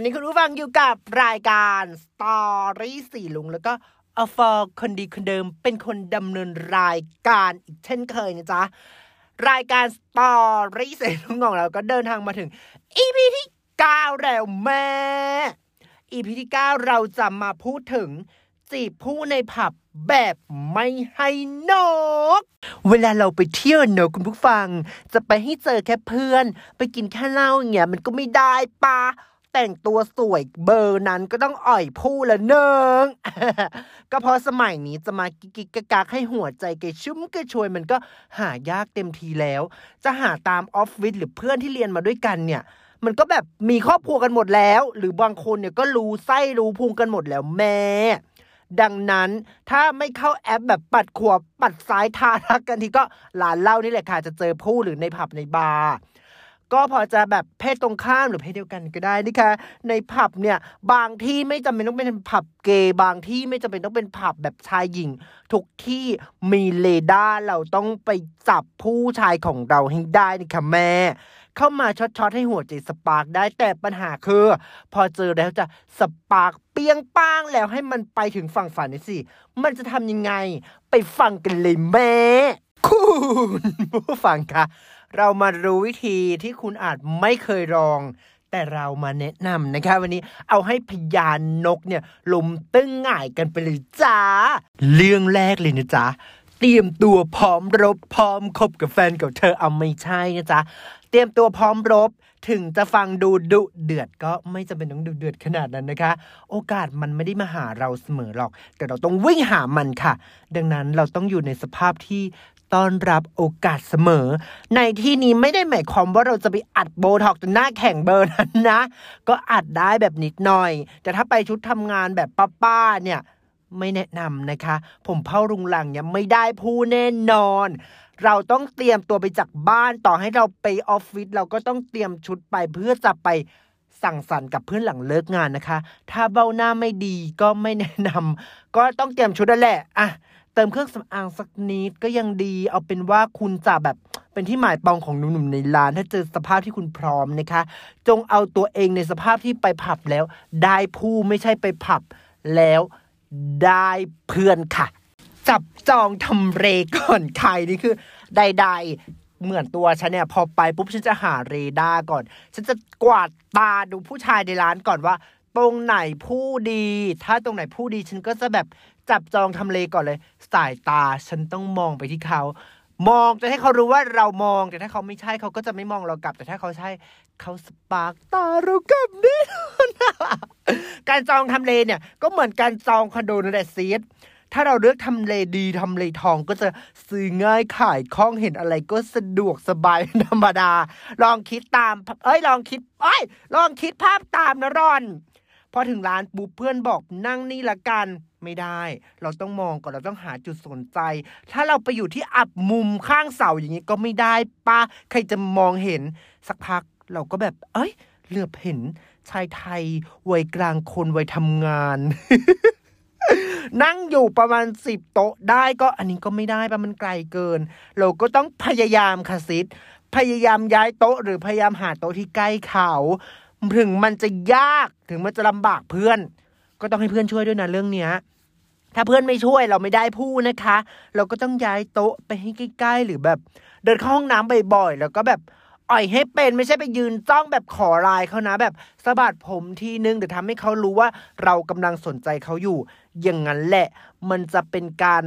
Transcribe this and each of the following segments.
อนนี้คุณผู้ฟังอยู่กับรายการสตอรี่สี่ลุง แล้วก็อฟอร์คนดีคนเดิมเป็นคนดำเนินรายการอีกเช่นเคยนะจ๊ะ รายการสตอรี่สี่ลุงของเราก็เดินทางมาถึง EP ที่9แล้วแม่ EP ที่9เราจะมาพูดถึงจีบผู้ในผับแบบไม่ให้นก เวลาเราไปเที่ยวเนอะคุณผู้ฟัง จะไปให้เจอแค่เพื่อน ไปกินแค่เหล้าอย่างเงี้ยมันก็ไม่ได้ปะ แต่งตัวสวยเบอร์นั้นก็ต้องอ่อยผู้ละหนึ่งก็เพราะสมัยนี้จะมากิกกิกกักให้หัวใจแกชุ่มกระชวยมันก็หายากเต็มทีแล้ว จะหาตามออฟฟิศหรือเพื่อนที่เรียนมาด้วยกันเนี่ยมันก็แบบมีครอบครัวกันหมดแล้ว หรือบางคนเนี่ยก็รู้ไส้รู้พุงกันหมดแล้วแม่ ดังนั้นถ้าไม่เข้าแอปแบบปัดขวาปัดซ้ายหารักกันทีก็ร้านเหล้านี่แหละค่ะจะเจอผู้หรือในผับในบาร์ ก็พอจะแบบเพศตรงข้ามหรือเพศเดียวกันก็ได้นี่ค่ะในผับเนี่ยบางที่ไม่จำเป็นต้องเป็นผับเกย์บางที่ไม่จำเป็นต้องเป็นผับแบบชายหญิง ทุกที่มีเรดาร์เราต้องไปจับผู้ชายของเราให้ได้นี่ค่ะแม่เข้ามาช็อตๆให้หัวใจ spark ได้แต่ปัญหาคือ พอเจอแล้วจะ spark เปรี้ยงปร้างแล้วให้มันไปถึงฝั่งฝันนี่สิ มันจะทำยังไง ไปฟังกันเลยแม่คุณผู้ฟังคะ เรามารู้วิธีที่คุณอาจไม่เคยลอง แต่เรามาแนะนำนะคะวันนี้เอาให้พยานนกเนี่ยลมตึ้งง่ายกันไปเลยจ้า เรื่องแรกเลยนะจ๊ะเตรียมตัวพร้อมรบพร้อมคบกับแฟนกับเธอเอาไม่ใช่นะจ๊ะเตรียมตัวพร้อมรบถึงจะฟังดูดุเดือดก็ไม่จำเป็นต้องดุเดือดขนาดนั้นนะคะ โอกาสมันไม่ได้มาหาเราเสมอหรอก แต่เราต้องวิ่งหามันค่ะ ดังนั้นเราต้องอยู่ในสภาพที่ ต้อนรับโอกาสเสมอ ในที่นี้ไม่ได้หมายความว่าเราจะไปอัดโบท็อกจนหน้าแข็งเบอร์นั้นนะ ก็อัดได้แบบนิดหน่อย แต่ถ้าไปชุดทำงานแบบป้าๆเนี่ยไม่แนะนำนะคะ ผมเผารุงหลังเนี่ยไม่ได้ผู้แน่นอน เราต้องเตรียมตัวไปจากบ้านต่อให้เราไปออฟฟิศเราก็ต้องเตรียมชุดไปเพื่อจะไปสั่งสรรค์กับเพื่อนหลังเลิกงานนะคะ ถ้าเบ้าหน้าไม่ดีก็ไม่แนะนำก็ต้องเตรียมชุดนั่นแหละอะ ติมเครื่องสำอางสักนิดก็ยังดี เอาเป็นว่าคุณจะแบบเป็นที่หมายปองของหนุ่มๆในร้าน ถ้าเจอสภาพที่คุณพร้อมนะคะ จงเอาตัวเองในสภาพที่ไปผับแล้ว ได้ผู้ไม่ใช่ไปผับแล้วได้เพื่อนค่ะ จับจองทำเรก่อนใครนี่คือใดๆเหมือนตัวฉันเนี่ยพอไปปุ๊บฉันจะหาเรดาร์ก่อน ฉันจะกวาดตาดูผู้ชายในร้านก่อนว่า ตรงไหนผู้ดี ถ้าตรงไหนผู้ดีฉันก็จะแบบ จับจองทำเลก่อนเลย สายตาฉันต้องมองไปที่เขา มองจะให้เขารู้ว่าเรามอง แต่ถ้าเขาไม่ใช่เขาก็จะไม่มองเรากลับ แต่ถ้าเขาใช่เขา spark ตาเรากลับแน่นอนการจองทำเลเนี่ย ก็เหมือนการจองคอนโดนั่นแหละ sisถ้าเราเลือกทำเลดีทำเลทองก็จะซื้อง่ายขายคล่องเห็นอะไรก็สะดวกสบายธรรมดา ลองคิดตาม เอ้ยลองคิดเอ้ย ลองคิดภาพตามนะรอน พอถึงร้านปุ๊บเพื่อนบอกนั่งนี่ละกัน ไม่ได้ เราต้องมองก่อนเราต้องหาจุดสนใจ ถ้าเราไปอยู่ที่อับมุมข้างเสาอย่างนี้ก็ไม่ได้ป้าใครจะมองเห็นสักพักเราก็แบบ เอ้ยเหลือบเห็นชายไทยวัยกลางคนวัยทำงาน นั่งอยู่ประมาณสิบโต๊ะได้ก็อันนี้ก็ไม่ได้ปะมันไกลเกิน เราก็ต้องพยายามค่ะซิดพยายามย้ายโต๊ะ หรือพยายามหาโต๊ะที่ใกล้เขา ถึงมันจะยากถึงมันจะลำบากเพื่อน ก็ต้องให้เพื่อนช่วยด้วยนะเรื่องเนี้ยถ้าเพื่อนไม่ช่วยเราไม่ได้พูดนะคะ เราก็ต้องย้ายโต๊ะไปให้ใกล้ๆหรือแบบ เดินเข้าห้องน้ำบ่อยๆแล้วก็แบบอ่อยให้เป็นไม่ใช่ไปยืนจ้องแบบขอลายเขานะ แบบสะบัดผมทีนึงเดี๋ยวทำให้เขารู้ว่าเรากำลังสนใจเขาอยู่ อย่างนั้นแหละ มันจะเป็นการ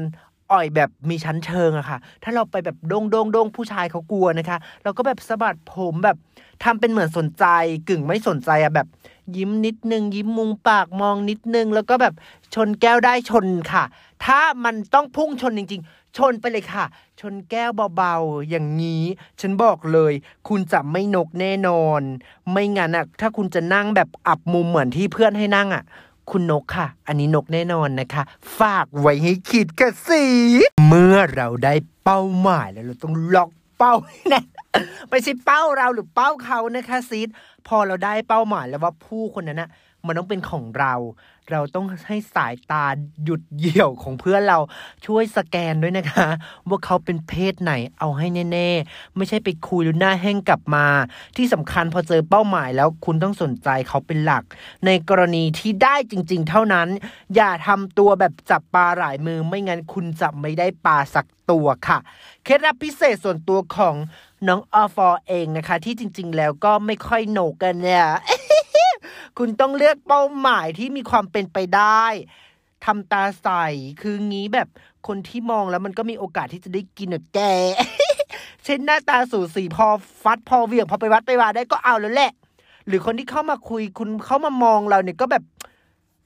อ่อยแบบมีชั้นเชิงอะค่ะ ถ้าเราไปแบบโดงโดงโดงผู้ชายเขากลัวนะคะ เราก็แบบสะบัดผมแบบทำเป็นเหมือนสนใจกึ่งไม่สนใจอะแบบ ยิ้มนิดนึง ยิ้มมุมปากมองนิดนึง แล้วก็แบบชนแก้วได้ชนค่ะ ถ้ามันต้องพุ่งชนจริง ๆ ชนไปเลยค่ะ ชนแก้วเบาๆ อย่างนี้ ฉันบอกเลย คุณจะไม่นกแน่นอน ไม่งั้นอะถ้าคุณจะนั่งแบบอับมุมเหมือนที่เพื่อนให้นั่งอะ คุณนกค่ะ อันนี้นกแน่นอนนะคะ ฝากไว้ให้คิดกันสิ เมื่อเราได้เป้าหมายแล้วเราต้องล็อกเป้าให้แน่น ไม่ใช่เป้าเราหรือเป้าเขานะคะซีดพอเราได้เป้าหมายแล้วว่าผู้คนนั้นนะมันต้องเป็นของเรา เราต้องให้สายตาหยุดเหี่ยวของเพื่อนเราช่วยสแกนด้วยนะคะ ว่าเขาเป็นเพศไหนเอาให้แน่ๆ ไม่ใช่ไปคุยแล้วหน้าแห้งกลับมา ที่สำคัญพอเจอเป้าหมายแล้วคุณต้องสนใจเขาเป็นหลัก ในกรณีที่ได้จริง ๆ เท่านั้น อย่าทำตัวแบบจับปลาหลายมือไม่งั้นคุณจะไม่ได้ปลาสักตัวค่ะ เคล็ดลับพิเศษส่วนตัวของ น้องอฟอเองนะคะ ที่จริง ๆ แล้วก็ไม่ค่อยโหนกกันเนี่ยคุณต้องเลือกเป้าหมายที่มีความเป็นไปได้ทำตาใสคืองี้แบบคนที่มองแล้วมันก็มีโอกาสที่จะได้กินอะแก เช่นหน้าตาสูสีพอฟัดพอเวียงพอไปวัดไปวาได้ก็เอาแล้วแหละ หรือคนที่เข้ามาคุยคุณเข้ามามองเราเนี่ยก็แบบ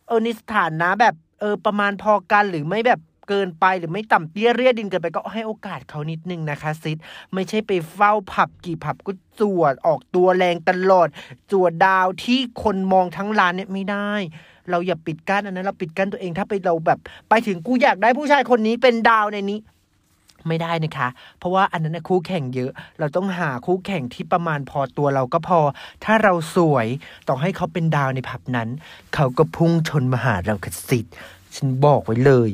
เออในสถานะแบบเออประมาณพอกันหรือไม่แบบ เกินไปหรือไม่ต่ำเตี้ยเรียดินเกินไปก็ให้โอกาสเขานิดนึงนะคะซิดไม่ใช่ไปเฝ้าผับกี่ผับก็จวดออกตัวแรงตลอดจวดดาวที่คนมองทั้งร้านเนี่ยไม่ได้ เราอย่าปิดกั้นอันนั้นเราปิดกั้นตัวเองถ้าไปเราแบบ ไปถึงกูอยากได้ผู้ชายคนนี้เป็นดาวในนี้ไม่ได้นะคะ เพราะว่าอันนั้นนะคู่แข่งเยอะ เราต้องหาคู่แข่งที่ประมาณพอตัวเราก็พอ ถ้าเราสวยต้องให้เขาเป็นดาวในผับนั้น เขาก็พุ่งชนมาหาเรากระสิทธิ์ ฉันบอกไว้เลย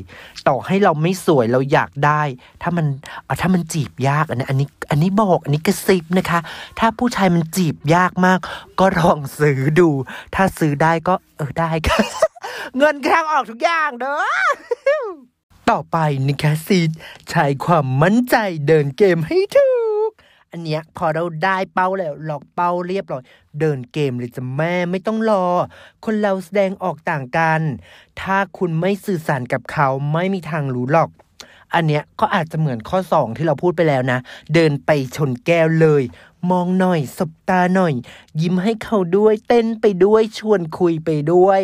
ต่อให้เราไม่สวยเราอยากได้ ถ้ามันเอาถ้ามันจีบยากอันนี้อันนี้อันนี้บอกอันนี้กระซิบนะคะ ถ้าผู้ชายมันจีบยากมาก ก็ลองซื้อดู ถ้าซื้อได้ก็เออได้ค่ะเงินทางออกทุกอย่างเด้อต่อไปนะคะซีดใช้ความมั่นใจเดินเกมให้ถูก อันเนี้ยพอเราได้เป้าแล้วหลอกเป้าเรียบร้อย เดินเกมเลยจะแม่ไม่ต้องรอ คนเราแสดงออกต่างกัน ถ้าคุณไม่สื่อสารกับเขาไม่มีทางรู้หรอก อันเนี้ยก็อาจจะเหมือนข้อสองที่เราพูดไปแล้วนะ เดินไปชนแก้วเลย มองหน่อย สบตาหน่อย ยิ้มให้เขาด้วยเต้นไปด้วยชวนคุยไปด้วย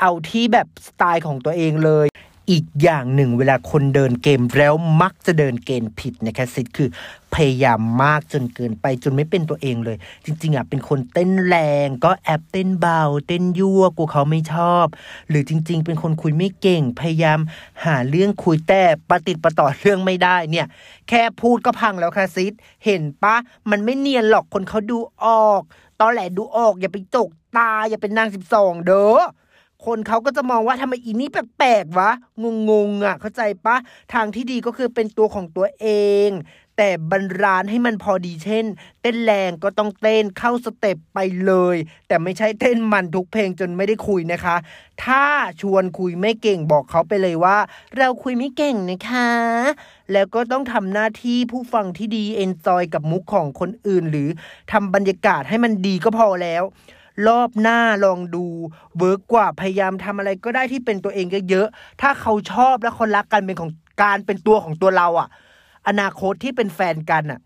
เอาที่แบบสไตล์ของตัวเองเลย อีกอย่างหนึ่งเวลาคนเดินเกมแล้วมักจะเดินเกณฑ์ผิดนะคะซิดคือพยายามมากจนเกินไปจนไม่เป็นตัวเองเลย จริง ๆอะเป็นคนเต้นแรงก็แอบเต้นเบา เต้นยั่วกูเขาไม่ชอบ หรือจริง ๆ เป็นคนคุยไม่เก่ง พยายามหาเรื่องคุยแต่ประติดประต่อเรื่องไม่ได้เนี่ย แค่พูดก็พังแล้วค่ะซิดเห็นปะมันไม่เนียนหรอกคนเขาดูออกตอนแหลดูออกอย่าไปจกตาอย่าเป็นนางสิบสองเด้อ คนเขาก็จะมองว่าทำไมอีนี่แปลกๆวะ งงๆอะ เข้าใจปะทางที่ดีก็คือเป็นตัวของตัวเอง แต่บรรลานให้มันพอดีเช่น เต้นแรงก็ต้องเต้นเข้า step ไปเลย แต่ไม่ใช่เต้นมันทุกเพลงจนไม่ได้คุยนะคะ ถ้าชวนคุยไม่เก่งบอกเขาไปเลยว่า เราคุยไม่เก่งนะคะ แล้วก็ต้องทำหน้าที่ผู้ฟังที่ดี enjoy กับมุกของคนอื่น หรือทำบรรยากาศให้มันดีก็พอแล้ว รอบหน้าลองดู work กว่าพยายามทำอะไรก็ได้ที่เป็นตัวเองเยอะๆถ้าเขาชอบและคนรักกันเป็นของการเป็นตัวของตัวเราอะอนาคตที่เป็นแฟนกันอะ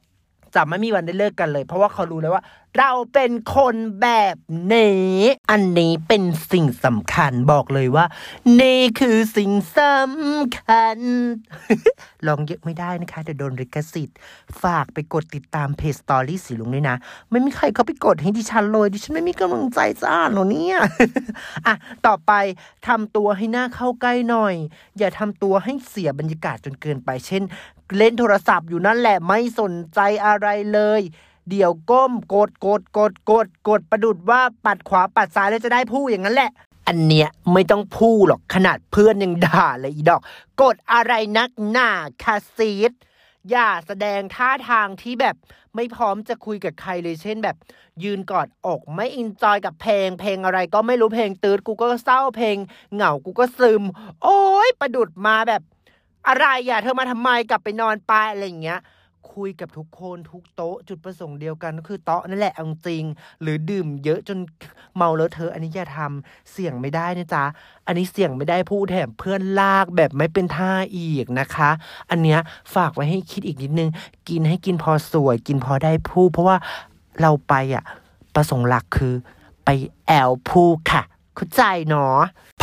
จะไม่มีวันได้เลิกกันเลย เพราะว่าเขารู้แล้วว่า เราเป็นคนแบบนี้อันนี้เป็นสิ่งสำคัญบอกเลยว่า นี่คือสิ่งสำคัญ ลองเยอะไม่ได้นะคะเดี๋ยวโดนริขสิทธิ์ ฝากไปกดติดตามเพจสตอรี่สีลุงด้วยนะ ไม่มีใครเขาไปกดให้ดิฉันเลย ดิฉันไม่มีกำลังใจจะอ่าหรอเนี่ยอะต่อไปทำตัวให้หน้าเข้าใกล้หน่อย อย่าทำตัวให้เสียบรรยากาศจนเกินไป เช่น เล่นโทรศัพท์อยู่นั่นแหละไม่สนใจอะไรเลย เดี๋ยวก้มกดกดกดกดกดประดุดว่าปัดขวาปัดซ้ายแล้วจะได้พูดอย่างนั้นแหละ อันเนี้ยไม่ต้องพูดหรอกขนาดเพื่อนยังด่าเลยอีดอก กดอะไรนักหนาคาซีดอย่าแสดงท่าทางที่แบบไม่พร้อมจะคุยกับใครเลยเช่นแบบ ยืนกอดอกไม่อินจอยกับเพลง เพลงอะไรก็ไม่รู้เพลงตืดกูก็เศร้าเพลง เหงากูก็ซึม โอ้ยประดุดมาแบบ อะไรอย่าเธอมาทำไมกลับไปนอนไปอะไรอย่างเงี้ย คุยกับทุกคนทุกโต๊ะจุดประสงค์เดียวกันก็คือโต๊ะนั่นแหละเอาจริง หรือดื่มเยอะจนเมาแล้วเธออันนี้อย่าทำเสี่ยงไม่ได้นะจ๊ะอันนี้เสี่ยงไม่ได้พูดแถมเพื่อนลากแบบไม่เป็นท่าอีกนะคะ อันเนี้ยฝากไว้ให้คิดอีกนิดนึง กินให้กินพอสวย กินพอได้พูดเพราะว่าเราไปอะประสงค์หลักคือไปแอ๊วผู้ค่ะเข้าใจเนาะ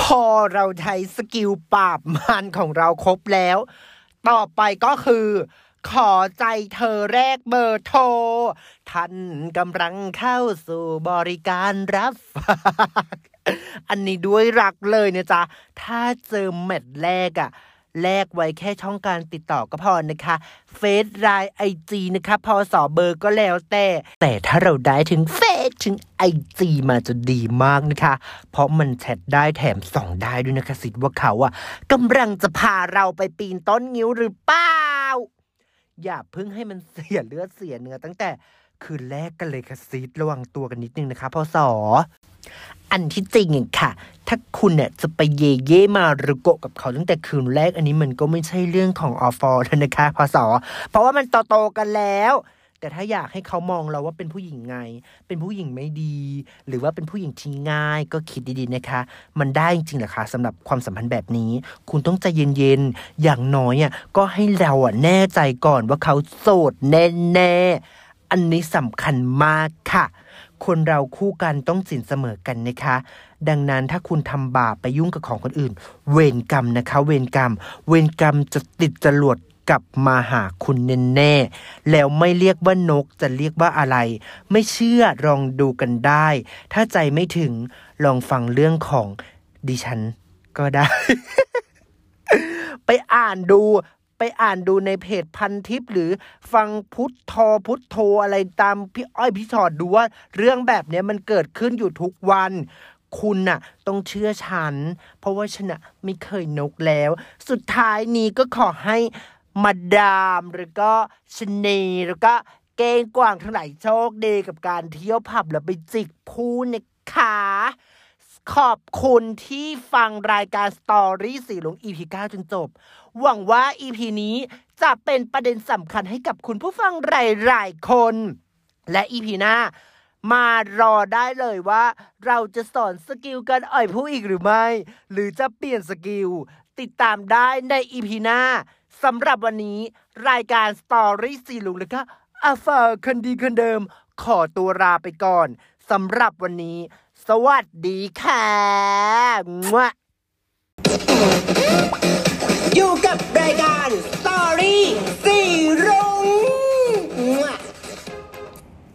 พอเราใช้ skill ปราบมันของเราครบแล้ว ต่อไปก็คือ ขอใจเธอแลกเบอร์โทร ท่านกำลังเข้าสู่บริการรับฝากอันนี้ด้วยรักเลยเนี่ยจ๊ะ ถ้าเจอ match แรกอะ แลกไว้แค่ช่องการติดต่อก็พอนะคะ เฟซไลน์ไอจีนะคะ พอสอเบอร์ก็แล้วแต่ แต่ถ้าเราได้ถึงเฟซถึงไอจีมาจะดีมากนะคะ เพราะมันแชทได้แถมส่องได้ด้วยนะคะสิว่าเขาอะกำลังจะพาเราไปปีนต้นงิ้วหรือเปล่า อย่าเพิ่งให้มันเสียเลือดเสียเนื้อตั้งแต่คืนแรกกันเลยค่ะซีดระวังตัวกันนิดนึงนะคะพอสอ อันที่จริงอะค่ะ ถ้าคุณเนี่ยจะไปเย่เย่มารุโกะกับเขาตั้งแต่คืนแรกอันนี้มันก็ไม่ใช่เรื่องของออฟอแล้วนะคะพอสอเพราะว่ามันโตๆกันแล้วแต่ถ้าอยากให้เขามองเราว่าเป็นผู้หญิงไง เป็นผู้หญิงไม่ดี หรือว่าเป็นผู้หญิงที่ง่าย ก็คิดดีๆนะคะ มันได้จริงๆเหรอคะสำหรับความสัมพันธ์แบบนี้ คุณต้องใจเย็นๆ อย่างน้อยอะก็ให้เราอะแน่ใจก่อนว่าเขาโสดแน่ๆ อันนี้สำคัญมากค่ะ คนเราคู่กันต้องสินเสมอกันนะคะ ดังนั้นถ้าคุณทำบาปไปยุ่งกับของคนอื่น เวรกรรมนะคะ เวรกรรม เวรกรรมจะติดจรวดกลับมาหาคุณแน่ๆ แล้วไม่เรียกว่านกจะเรียกว่าอะไร ไม่เชื่อลองดูกันได้ ถ้าใจไม่ถึงลองฟังเรื่องของดิฉันก็ได้ ไปอ่านดู ไปอ่านดูในเพจพันทิปหรือฟังพุทโธพุทโธอะไรตามพี่อ้อยพี่ชอดดูว่าเรื่องแบบนี้มันเกิดขึ้นอยู่ทุกวันคุณน่ะ ต้องเชื่อฉัน เพราะว่าฉันน่ะไม่เคยนกแล้ว สุดท้ายนี้ก็ขอให้มาดามแล้วก็ชนีแล้วก็เก้งกวางทั้งหลายโชคดีกับการเที่ยวผับแล้วไปจิกผู้นะคะ ขอบคุณที่ฟังรายการสตอรี่สีหลง EP 9 จนจบ หวังว่า EP นี้จะเป็นประเด็นสำคัญให้กับคุณผู้ฟังหลายๆคน และ EP หน้ามารอได้เลยว่า เราจะสอน skill การอ่อยผู้อีกหรือไม่ หรือจะเปลี่ยน skill ติดตามได้ใน EP หน้าสำหรับวันนี้ รายการ Story สีหลุงแล้วก็อาฟาคนดีคนเดิม ขอตัวลาไปก่อนสำหรับวันนี้ สวัสดีค่ะมวอยู่กับรายการ Story สี่รุง้ง